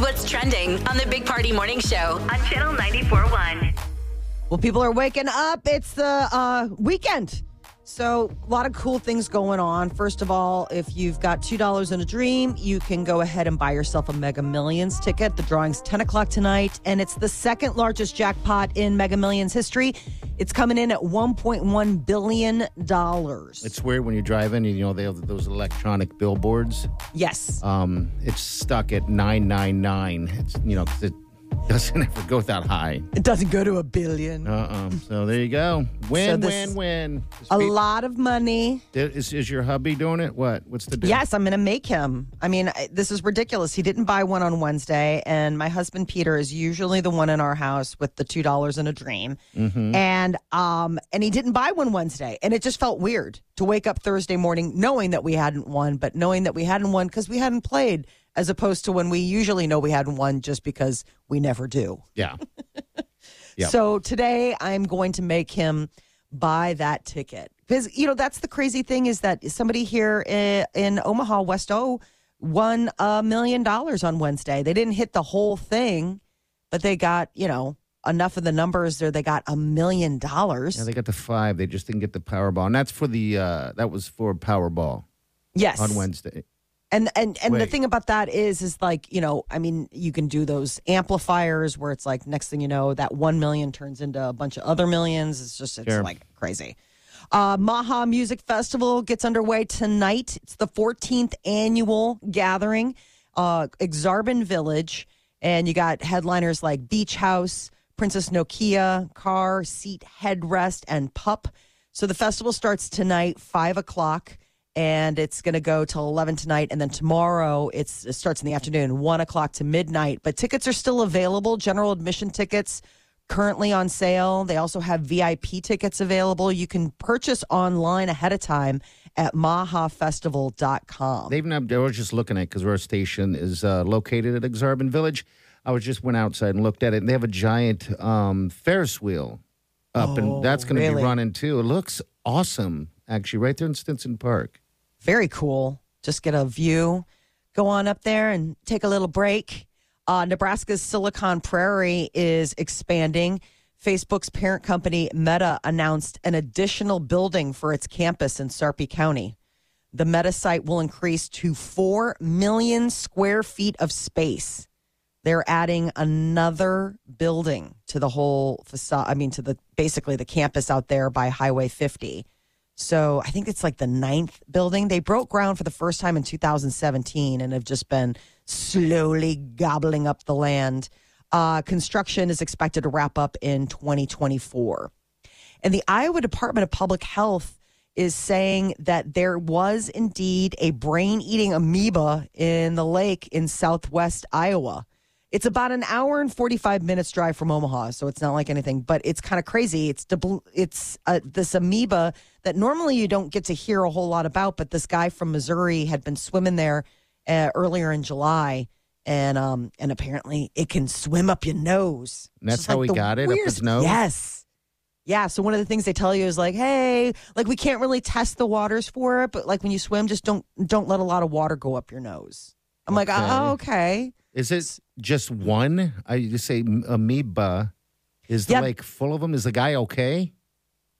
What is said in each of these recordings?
What's trending on the Big Party Morning Show on Channel 94.1. Well, people are waking up. It's the uh, weekend. So, a lot of cool things going on. First of all, if you've got $2 in a dream, you can go ahead and buy yourself a Mega Millions ticket. The drawing's 10 o'clock tonight, and it's the second largest jackpot in Mega Millions history. It's coming in at $1.1 billion. It's weird when you drive in, and you know they have those electronic billboards. Yes. Um, it's stuck at nine nine nine. It's you know it doesn't ever go that high. It doesn't go to a billion. Uh uh So there you go. Win So win win. A lot of money. Is, is your hubby doing it? What? What's the deal? Yes, I'm going to make him. I mean, I- this is ridiculous. He didn't buy one on Wednesday, and my husband Peter is usually the one in our house with the two dollars in a dream, and um, and he didn't buy one Wednesday, and it just felt weird to wake up Thursday morning knowing that we hadn't won, but knowing that we hadn't won because we hadn't played, as opposed to when we usually know we hadn't won just because we never do. Yeah. Yep. So today I'm going to make him buy that ticket because you know that's the crazy thing is that somebody here in, in Omaha West O won a million dollars on Wednesday. They didn't hit the whole thing, but they got you know enough of the numbers there. They got a million dollars. Yeah, they got the five. They just didn't get the Powerball, and that's for the uh that was for Powerball Yes, on Wednesday. And and and the thing about that is is like, you know, I mean, you can do those amplifiers where it's like next thing you know, that 1 million turns into a bunch of other millions. It's just it's Sure. like crazy. Uh, Maha Music Festival gets underway tonight. It's the 14th annual gathering, uh, Aksarben Village, and you got headliners like Beach House, Princess Nokia, Car, Seat Headrest, and Pup. So the festival starts tonight, five o'clock, and it's going to go till eleven tonight, and then tomorrow it's, it starts in the afternoon, one o'clock to midnight. But tickets are still available. General admission tickets currently on sale. They also have VIP tickets available. You can purchase online ahead of time at mahafestival.com. They even have, I was just looking at because our station is uh, located at Aksarben Village. I was just went outside and looked at it, and they have a giant um, Ferris wheel up, and that's going to really? be running too. It looks awesome, actually, right there in Stinson Park. Very cool. Just get a view. Go on up there and take a little break. Uh, Nebraska's Silicon Prairie is expanding. Facebook's parent company Meta announced an additional building for its campus in Sarpy County. The Meta site will increase to 4 million square feet of space. They're adding another building to the whole facade. I mean, to the basically the campus out there by Highway 50. So I think it's like the ninth building. They broke ground for the first time in 2017 and have just been slowly gobbling up the land. Uh, construction is expected to wrap up in 2024. And the Iowa Department of Public Health is saying that there was indeed a brain eating amoeba in the lake in southwest Iowa. It's about an hour and 45 minutes drive from Omaha, so it's not like anything, but it's kind of crazy. It's it's uh, this amoeba that normally you don't get to hear a whole lot about, but this guy from Missouri had been swimming there uh, earlier in July. And um and apparently it can swim up your nose. And that's how like he got it, up his nose? Yes. Yeah. So one of the things they tell you is like, hey, like we can't really test the waters for it, but like when you swim, just don't don't let a lot of water go up your nose. I'm like, Okay. oh, okay. Is it just one? I just say amoeba. Is the Yep. lake full of them? Is the guy okay?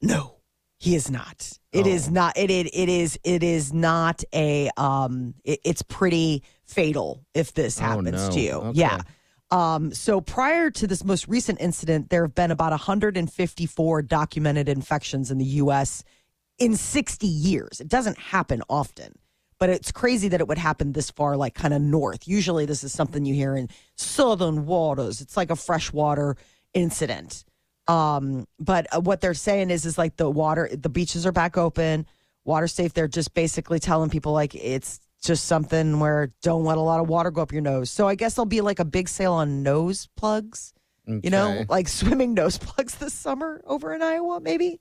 No, he is not. It is Oh. not. It, it it is it is not a um. It, it's pretty fatal if this Oh, happens no. to you. Okay. Yeah. Um, so prior to this most recent incident, there have been about 154 documented infections in the U.S. in 60 years. It doesn't happen often, but it's crazy that it would happen this far, like kind of north. Usually, this is something you hear in southern waters. It's like a freshwater incident. Um, but uh, what they're saying is, is like the water, the beaches are back open, water safe. They're just basically telling people like it's just something where don't let a lot of water go up your nose. So I guess there'll be like a big sale on nose plugs. You know, like swimming nose plugs this summer over in Iowa, maybe.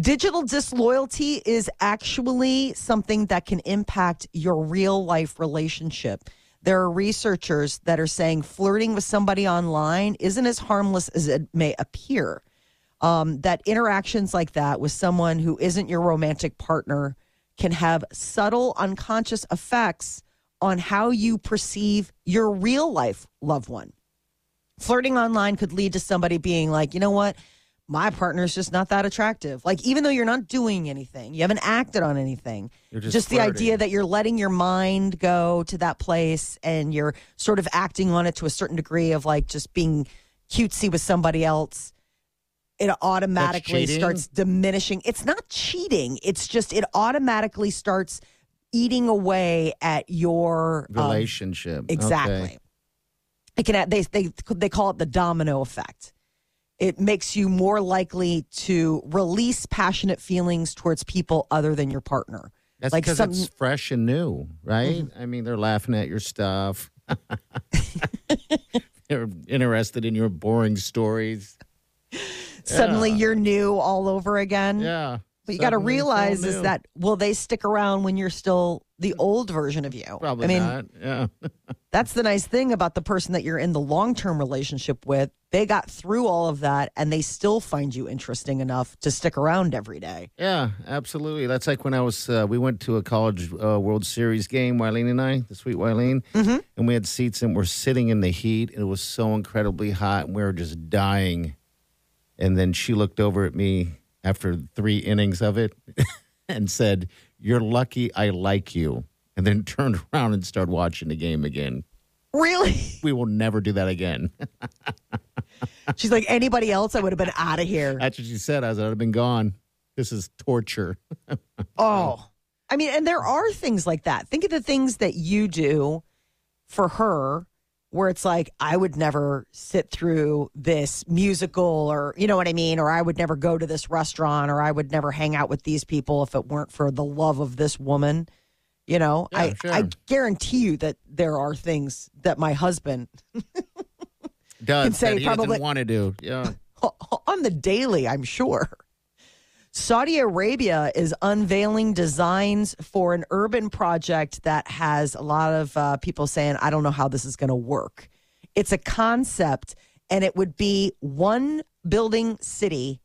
Digital disloyalty is actually something that can impact your real life relationship. There are researchers that are saying flirting with somebody online isn't as harmless as it may appear. Um, that interactions like that with someone who isn't your romantic partner can have subtle unconscious effects on how you perceive your real life loved one flirting online could lead to somebody being like, you know what? My partner's just not that attractive. Like, even though you're not doing anything, you haven't acted on anything. You're just the idea that you're letting your mind go to that place and you're sort of acting on it to a certain degree of like just being cutesy with somebody else. It automatically starts diminishing. It's not cheating. It's just it automatically starts eating away at your um, Relationship. Exactly. Okay. It can they they they call it the domino effect. It makes you more likely to release passionate feelings towards people other than your partner. That's like because some- it's fresh and new, right? Mm-hmm. I mean, they're laughing at your stuff. they're interested in your boring stories. Suddenly Yeah. you're new all over again. Yeah. But you got to Suddenly it's all realize is that will they stick around when you're still the old version of you? probably I mean, not. Yeah. that's the nice thing about the person that you're in the long term relationship with. They got through all of that and they still find you interesting enough to stick around every day. Yeah, absolutely. That's like when I was, uh, we went to a college uh, World Series game, Wileen and I, the sweet Wileen, Mm-hmm. and we had seats and we're sitting in the heat. And it was so incredibly hot and we were just dying. And then she looked over at me after three innings of it and said, You're lucky I like you. And then turned around and started watching the game again. Really? We will never do that again. She's like, anybody else, I would have been out of here. That's what she said. I was, I'd have been gone. This is torture. Oh, I mean, and there are things like that. Think of the things that you do for her where it's like, I would never sit through this musical or, you know what I mean? Or I would never go to this restaurant or I would never hang out with these people if it weren't for the love of this woman. You know, Yeah, I, sure. I guarantee you that there are things that my husband Does Can say that he probably- want to do. Yeah. on the daily, I'm sure. Saudi Arabia is unveiling designs for an urban project that has a lot of uh, people saying, I don't know how this is going to work. It's a concept, and it would be one building city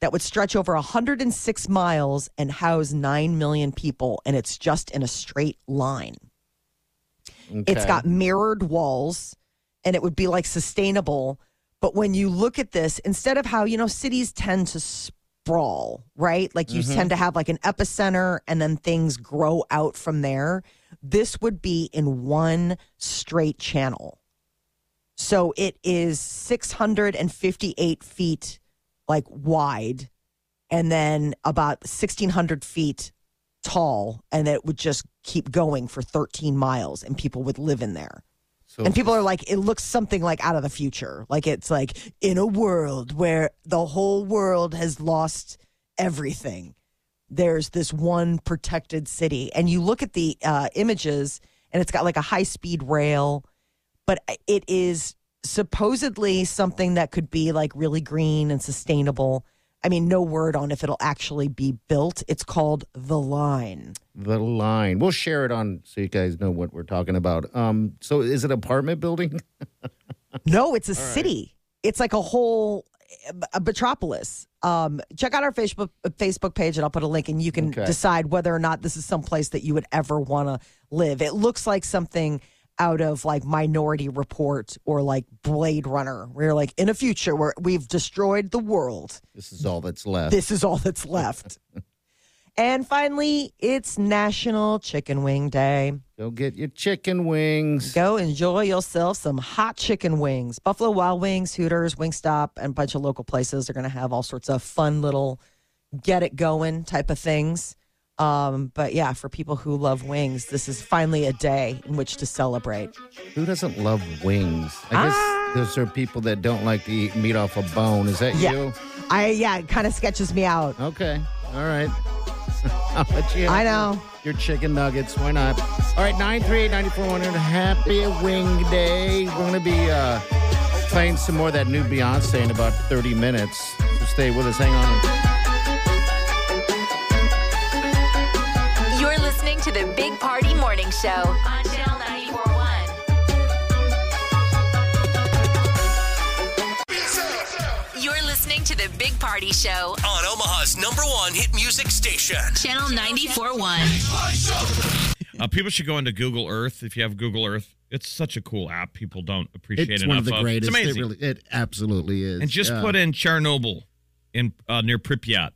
that would stretch over 106 miles and house 9 million people, and it's just in a straight line. It's got mirrored walls and it would be like sustainable. But when you look at this, instead of how, you know, cities tend to sprawl, right? Like you tend mm-hmm. to have like an epicenter and then things grow out from there. This would be in one straight channel. So it is 658 feet like wide and then about 1600 feet tall and it would just keep going for 13 miles and people would live in there So and people are like it looks something like out of the future. Like it's like in a world where the whole world has lost everything there's this one protected city. And you look at the uh, images and it's got like a high speed rail but it is supposedly something that could be like really green and sustainable i mean no word on if it'll actually be built it's called the line the line. We'll share it on so you guys know what we're talking about. Um, so is it apartment building? No, it's a city. It's like a whole a metropolis. Um, check out our Facebook Facebook page, and I'll put a link, and you can Okay. decide whether or not this is some place that you would ever want to live. It looks like something out of like Minority Report or like Blade Runner, where you're like in a future where we've destroyed the world. This is all that's left. This is all that's left. and finally, it's National Chicken Wing Day. Go get your chicken wings. Go enjoy yourself some hot chicken wings. Buffalo Wild Wings, Hooters, Wingstop, and a bunch of local places are going to have all sorts of fun little get it going type of things. Um, but yeah, for people who love wings, this is finally a day in which to celebrate. Who doesn't love wings? I guess those are people that don't like to eat meat off a bone. Is that Yeah. you? I yeah, it kind of sketches me out. Okay. All right. I'll let you I know. Your chicken nuggets. Why not? All right, 938 9400. Happy Wing Day. We're going to be uh, playing some more of that new Beyonce in about 30 minutes. So stay with us. Hang on. To the Big Party Morning Show on Channel 941. You're listening to the Big Party Show on Omaha's number one hit music station. Channel 941. Uh, people should go into Google Earth if you have Google Earth. It's such a cool app. People don't appreciate It's enough one of the greatest. It's amazing. It, really, it absolutely is. and just Yeah. put in Chernobyl in uh, near Pripyat.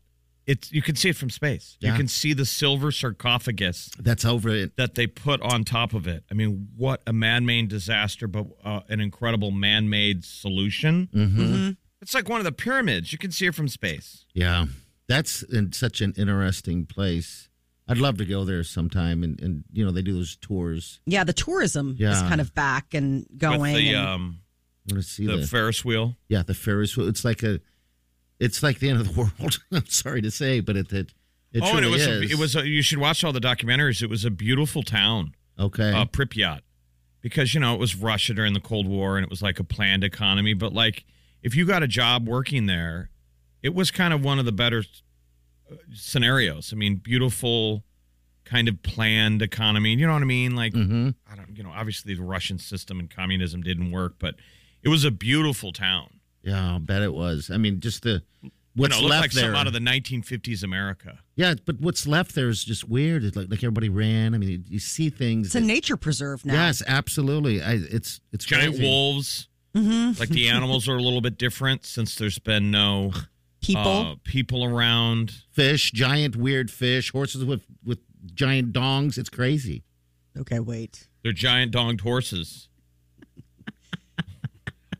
It's you can see it from space. You can see the silver sarcophagus That's over it. that they put on top of it. I mean, what a man-made disaster, but uh, an incredible man-made solution. Mm-hmm. It's like one of the pyramids. You can see it from space. Yeah. That's in such an interesting place. I'd love to go there sometime. And, and you know, they do those tours. Yeah, the tourism is kind of back and going. With the and- um, I want to see the the, Ferris wheel. yeah the Ferris wheel. It's like a, it's like the end of the world. I'm sorry to say, but it it, it oh, and it was a, it was a, you should watch all the documentaries. It was a beautiful town. okay. uh, Pripyat because you know it was Russia during the Cold War and it was like a planned economy. But like if you got a job working there, it was kind of one of the better uh, scenarios. I mean, beautiful kind of planned economy. You know what I mean? Like hmm I don't, you know, obviously the Russian system and communism didn't work, but it was a beautiful town. Yeah, I'll bet it was. I mean, just the what's know, it looked left like there. something out of the 1950s America. yeah, but what's left there is just weird. It's like like everybody ran. I mean, you, you see things. it's a nature preserve now. Yes, absolutely. I, it's it's Giant crazy. wolves. Mm-hmm. Like the animals are a little bit different since there's been no People. uh, people around. fish, giant weird fish, horses with with giant dongs. It's crazy. okay, wait. They're giant donged horses.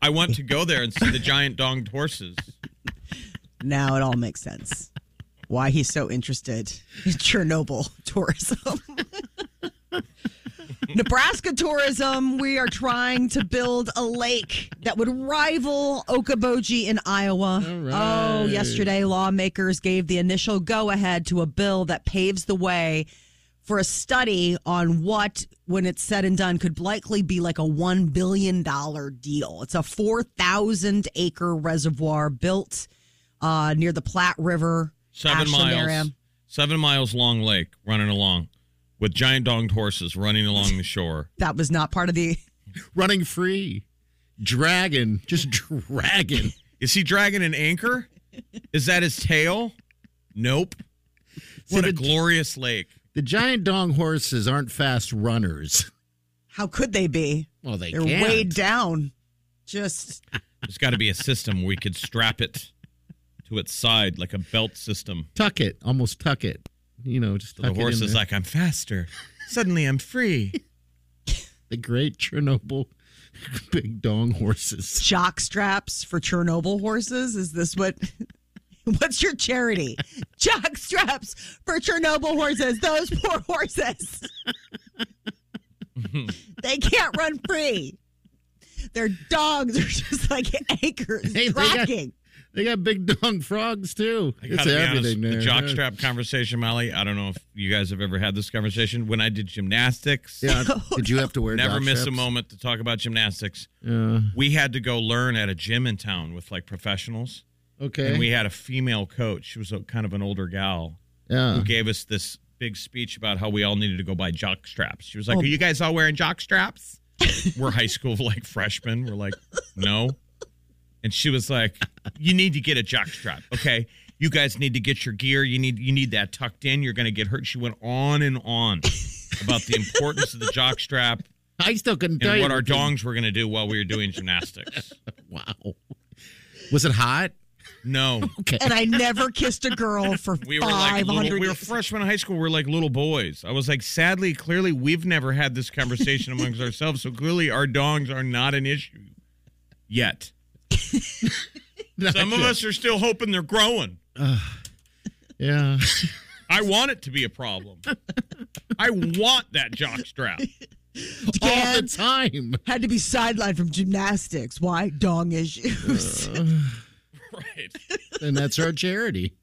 I want to go there and see the giant donged horses. Now it all makes sense. Why he's so interested in Chernobyl tourism. Nebraska tourism, we are trying to build a lake that would rival Okoboji in Iowa. Oh, yesterday lawmakers gave the initial go ahead to a bill that paves the way for a study on what, when it's said and done, could likely be like a $1 billion deal. It's a 4,000 acre reservoir built uh, near the Platte River. Seven Ashland miles. area. Seven miles long lake running along with giant donged horses running along the shore. That was not part of the. Running free, dragon, just dragon. Is he dragging an anchor? Is that his tail? Nope. What See, a glorious lake. The giant dong horses aren't fast runners. How could they be? Well, they They're can't. weighed down. Just There's got to be a system where we could strap it to its side like a belt system. Tuck it, almost tuck it. You know, just So tuck the it horse in is there. like, I'm faster. Suddenly I'm free. the great Chernobyl big dong horses. jock straps for Chernobyl horses. Is this what? What's your charity? Jock straps for Chernobyl horses. Those poor horses. they can't run free. Their dogs are just like anchors Hey, they got- tracking. They got big dong frogs too. I It's gotta be honest, everything the there. jockstrap conversation, Molly. I don't know if you guys have ever had this conversation. When I did gymnastics, Yeah. Did you have to wear? never jock miss a moment to talk about gymnastics. Yeah. We had to go learn at a gym in town with like professionals, Okay. and we had a female coach. She was a, kind of an older gal yeah. who gave us this big speech about how we all needed to go buy jock straps. She was Oh. like, "Are you guys all wearing jock straps?" We're high school like freshmen. We're like, "No." And she was like, "You need to get a jock strap, okay? You guys need to get your gear. You need you need that tucked in. You're going to get hurt." She went on and on about the importance of the jock strap I still couldn't tell and you what our because- dongs were going to do while we were doing gymnastics. Wow. Was it hot? No, Okay. And I never kissed a girl for we were like five little, hundred we were years. freshmen in high school. We were like little boys. I was like, sadly, clearly, we've never had this conversation amongst ourselves. So clearly, our dongs are not an issue yet. Some of us are still hoping they're growing. Yeah. I want it to be a problem. I want that jock strap. All the time. Had to be sidelined from gymnastics. Why? Dong issues. Uh. Right. And that's our charity.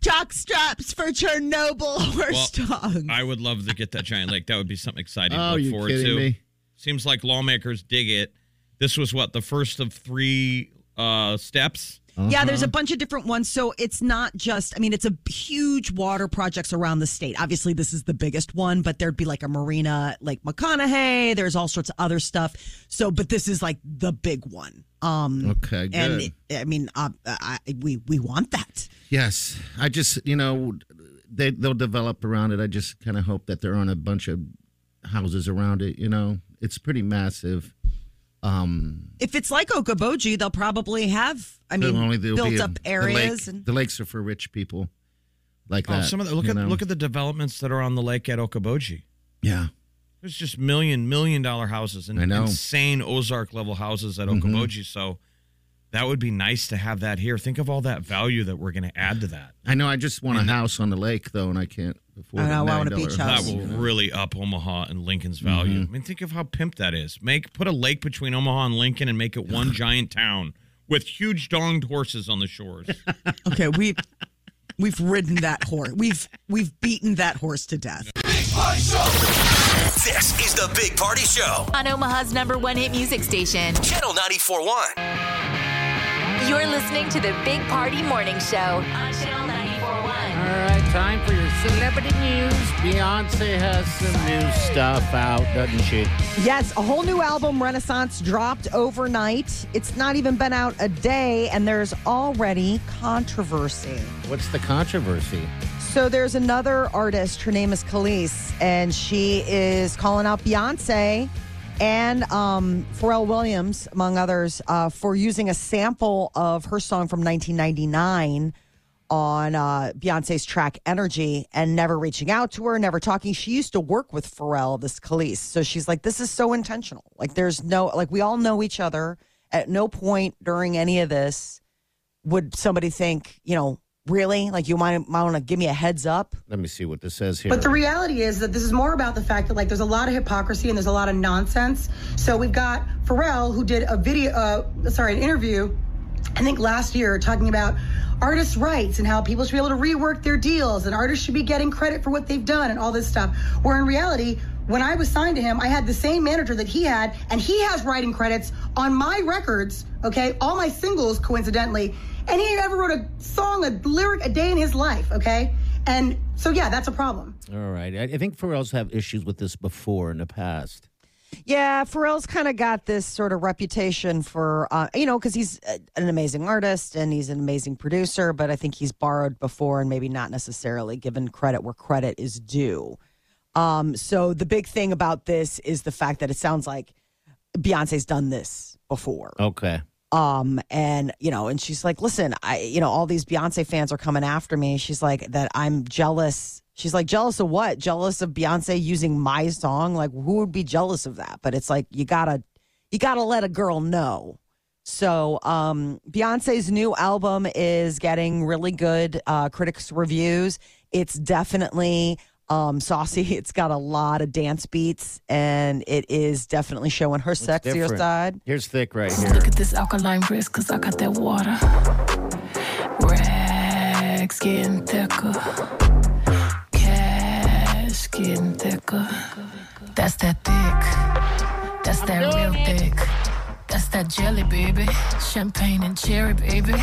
Jock straps for Chernobyl horse dog. I would love to get that giant lake. That would be something exciting Oh, to look you forward kidding to. me? Seems like lawmakers dig it. This was what the first of three uh, steps. Yeah, there's Uh-huh. a bunch of different ones. So it's not just, I mean, it's a huge water projects around the state. Obviously, this is the biggest one, but there'd be like a marina, like McConaughy. There's all sorts of other stuff. So, but this is like the big one. Um, Okay, good. and it, I mean, uh, I, we we want that. Yes, I just you know they they'll develop around it. I just kind of hope that there aren't a bunch of houses around it. You know, it's pretty massive. Um, If it's like Okoboji, they'll probably have. I mean, there'll only- there'll built be a- up the areas lake- and the lakes are for rich people, like Oh, that. some of the look at know? look at the developments that are on the lake at Okoboji. yeah. There's just million million dollar houses and I know. Mm-hmm. insane Ozark level houses at Okoboji. So that would be nice to have that here. Think of all that value that we're going to add to that. I know. I just want a house on the lake though, and I can't afford. I know, a I want a beach house. That will really up Omaha and Lincoln's value. Mm-hmm. I mean, think of how pimp that is. Make put a lake between Omaha and Lincoln and make it one giant town with huge donged horses on the shores. okay, we we've ridden that horse. We've we've beaten that horse to death. This is the Big Party Show. On Omaha's number one hit music station. Channel 94.1. You're listening to the Big Party Morning Show on Channel 94.1. All right, time for your celebrity news. Beyonce has some new stuff out, doesn't she? Yes, a whole new album, Renaissance, dropped overnight. It's not even been out a day, and there's already controversy. What's the controversy? So there's another artist. Her name is Kelis, and she is calling out Beyonce and um, Pharrell Williams, among others, uh, for using a sample of her song from 1999 on uh, Beyonce's track Energy and never reaching out to her, never talking. She used to work with Pharrell, this Kelis. So she's like, this is so intentional. Like, there's no, like, we all know each other. At no point during any of this would somebody think, you know, really? Like, you might, might want to give me a heads up? Let me see what this says here. But the reality is that this is more about the fact that like there's a lot of hypocrisy and there's a lot of nonsense. So we've got Pharrell who did a video, uh, sorry, an interview, I think last year, talking about artists' rights and how people should be able to rework their deals and artists should be getting credit for what they've done and all this stuff. Where in reality, when I was signed to him, I had the same manager that he had, and he has writing credits on my records, okay, all my singles, coincidentally, and he never wrote a song, a lyric a day in his life, okay? And so, yeah, that's a problem. All right. I, I think Pharrell's have issues with this before in the past. Yeah, Pharrell's kind of got this sort of reputation for, uh, you know, because he's an amazing artist and he's an amazing producer, but I think he's borrowed before and maybe not necessarily given credit where credit is due. Um, so the big thing about this is the fact that it sounds like Beyonce's done this before. Okay. Um, and you know, and she's like, listen, I, you know, all these Beyonce fans are coming after me. She's like, that I'm jealous. She's like, jealous of what? Jealous of Beyonce using my song? Like, who would be jealous of that? But it's like, you gotta, you gotta let a girl know. So, um, Beyonce's new album is getting really good uh, critics' reviews. It's definitely um, saucy. It's got a lot of dance beats, and it is definitely showing her It's sexier different. side. Here's thick right here. Look at this alkaline wrist, cause I got that water. Rags getting thicker. Cash getting thicker. That's that thick. That's that real thick. That's that jelly, baby. Champagne and cherry, baby.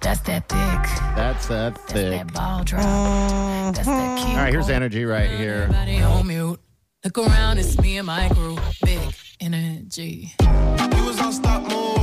That's that thick. That's that That's thick. that ball drop. That's that cute. All right, here's energy right here. Everybody on mute. Look around, it's me and my crew. Big energy. You was on stop mode,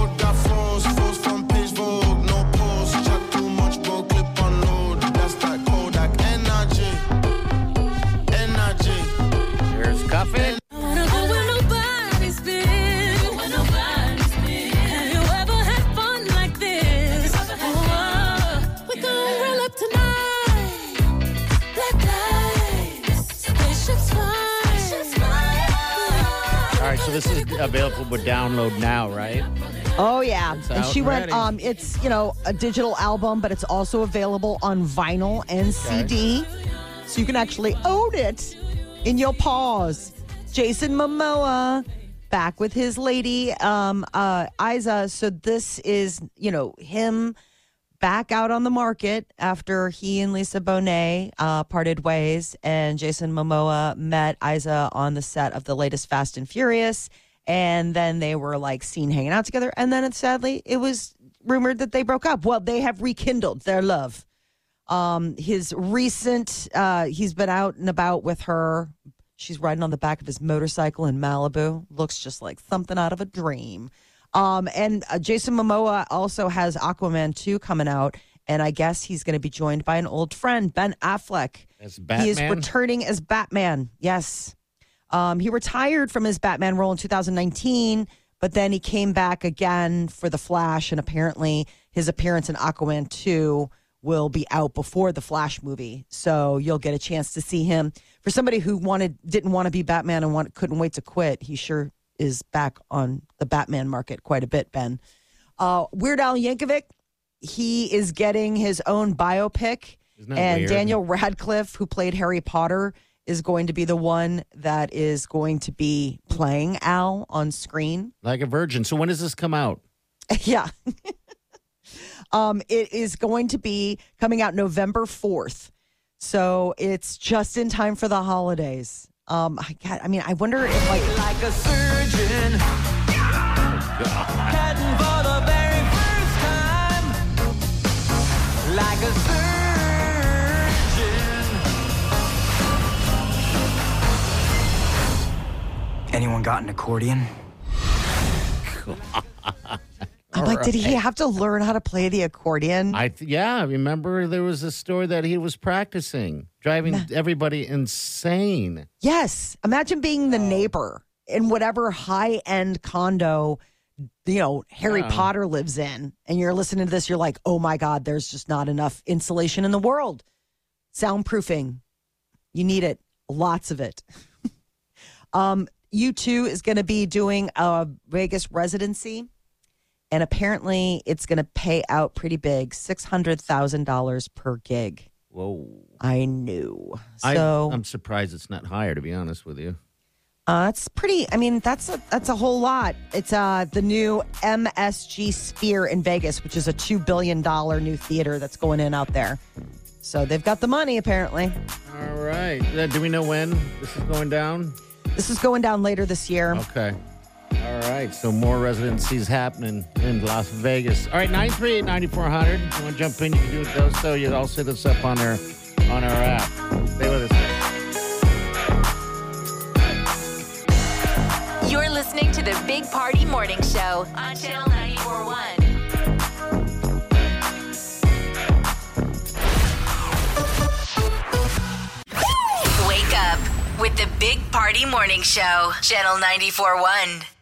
so this is available with download now, right? Oh yeah, and out she went. Um, it's you know a digital album, but it's also available on vinyl and CD, so you can actually own it in your paws. Jason Momoa back with his lady, um, uh, Eiza. So this is you know him back out on the market after he and Lisa Bonet uh, parted ways, and Jason Momoa met Eiza on the set of the latest Fast and Furious, and then they were like seen hanging out together, and then it, sadly it was rumored that they broke up. Well, they have rekindled their love. Um, his recent, uh, he's been out and about with her. She's riding on the back of his motorcycle in Malibu. Looks just like something out of a dream. Um, and uh, Jason Momoa also has Aquaman 2 coming out. And I guess he's going to be joined by an old friend, Ben Affleck. As He is returning as Batman. Yes. Um, he retired from his Batman role in 2019, but then he came back again for The Flash. And apparently his appearance in Aquaman 2 will be out before the Flash movie. So you'll get a chance to see him. For somebody who wanted didn't want to be Batman and want, couldn't wait to quit, he sure is back on the Batman market quite a bit, Ben. Uh, Weird Al Yankovic, he is getting his own biopic. And weird? Daniel Radcliffe, who played Harry Potter, is going to be the one that is going to be playing Al on screen. Like a virgin. So when does this come out? yeah. um, it is going to be coming out November 4th. So it's just in time for the holidays. Um, I, got, I mean, I wonder if like like a surgeon. Heading for the very first time. Like a surgeon. Anyone got an accordion? I'm like, did he have to learn how to play the accordion? I th- yeah, I remember there was a story that he was practicing, driving everybody insane. Yes. Imagine being the neighbor in whatever high end condo, you know, Harry Yeah. Potter lives in. And you're listening to this, you're like, oh my God, there's just not enough insulation in the world. Soundproofing. You need it. Lots of it. um, U2 is going to be doing a Vegas residency. And apparently it's going to pay out pretty big $600,000 per gig. Whoa. I knew. I, So I'm surprised it's not higher, to be honest with you. Uh, it's pretty. I mean, that's a that's a whole lot. It's uh the new MSG Sphere in Vegas, which is a two billion dollar new theater that's going in out there. So they've got the money apparently. All right. Uh, Do we know when this is going down? This is going down later this year. Okay. All right. So more residencies happening in Las Vegas. All right. 938 9400. You want to jump in? You can do it those. So you all set this up on our on our app. Stay with us. You're listening to the Big Party Morning Show on Channel 941. Wake up with the Big Party Morning Show, Channel 941.